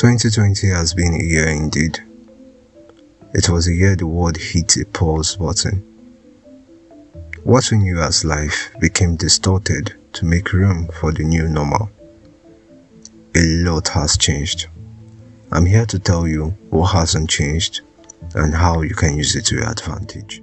2020 has been a year indeed. It was a year the world hit a pause button. What we knew as life became distorted to make room for the new normal. A lot has changed. I'm here to tell you what hasn't changed and how you can use it to your advantage.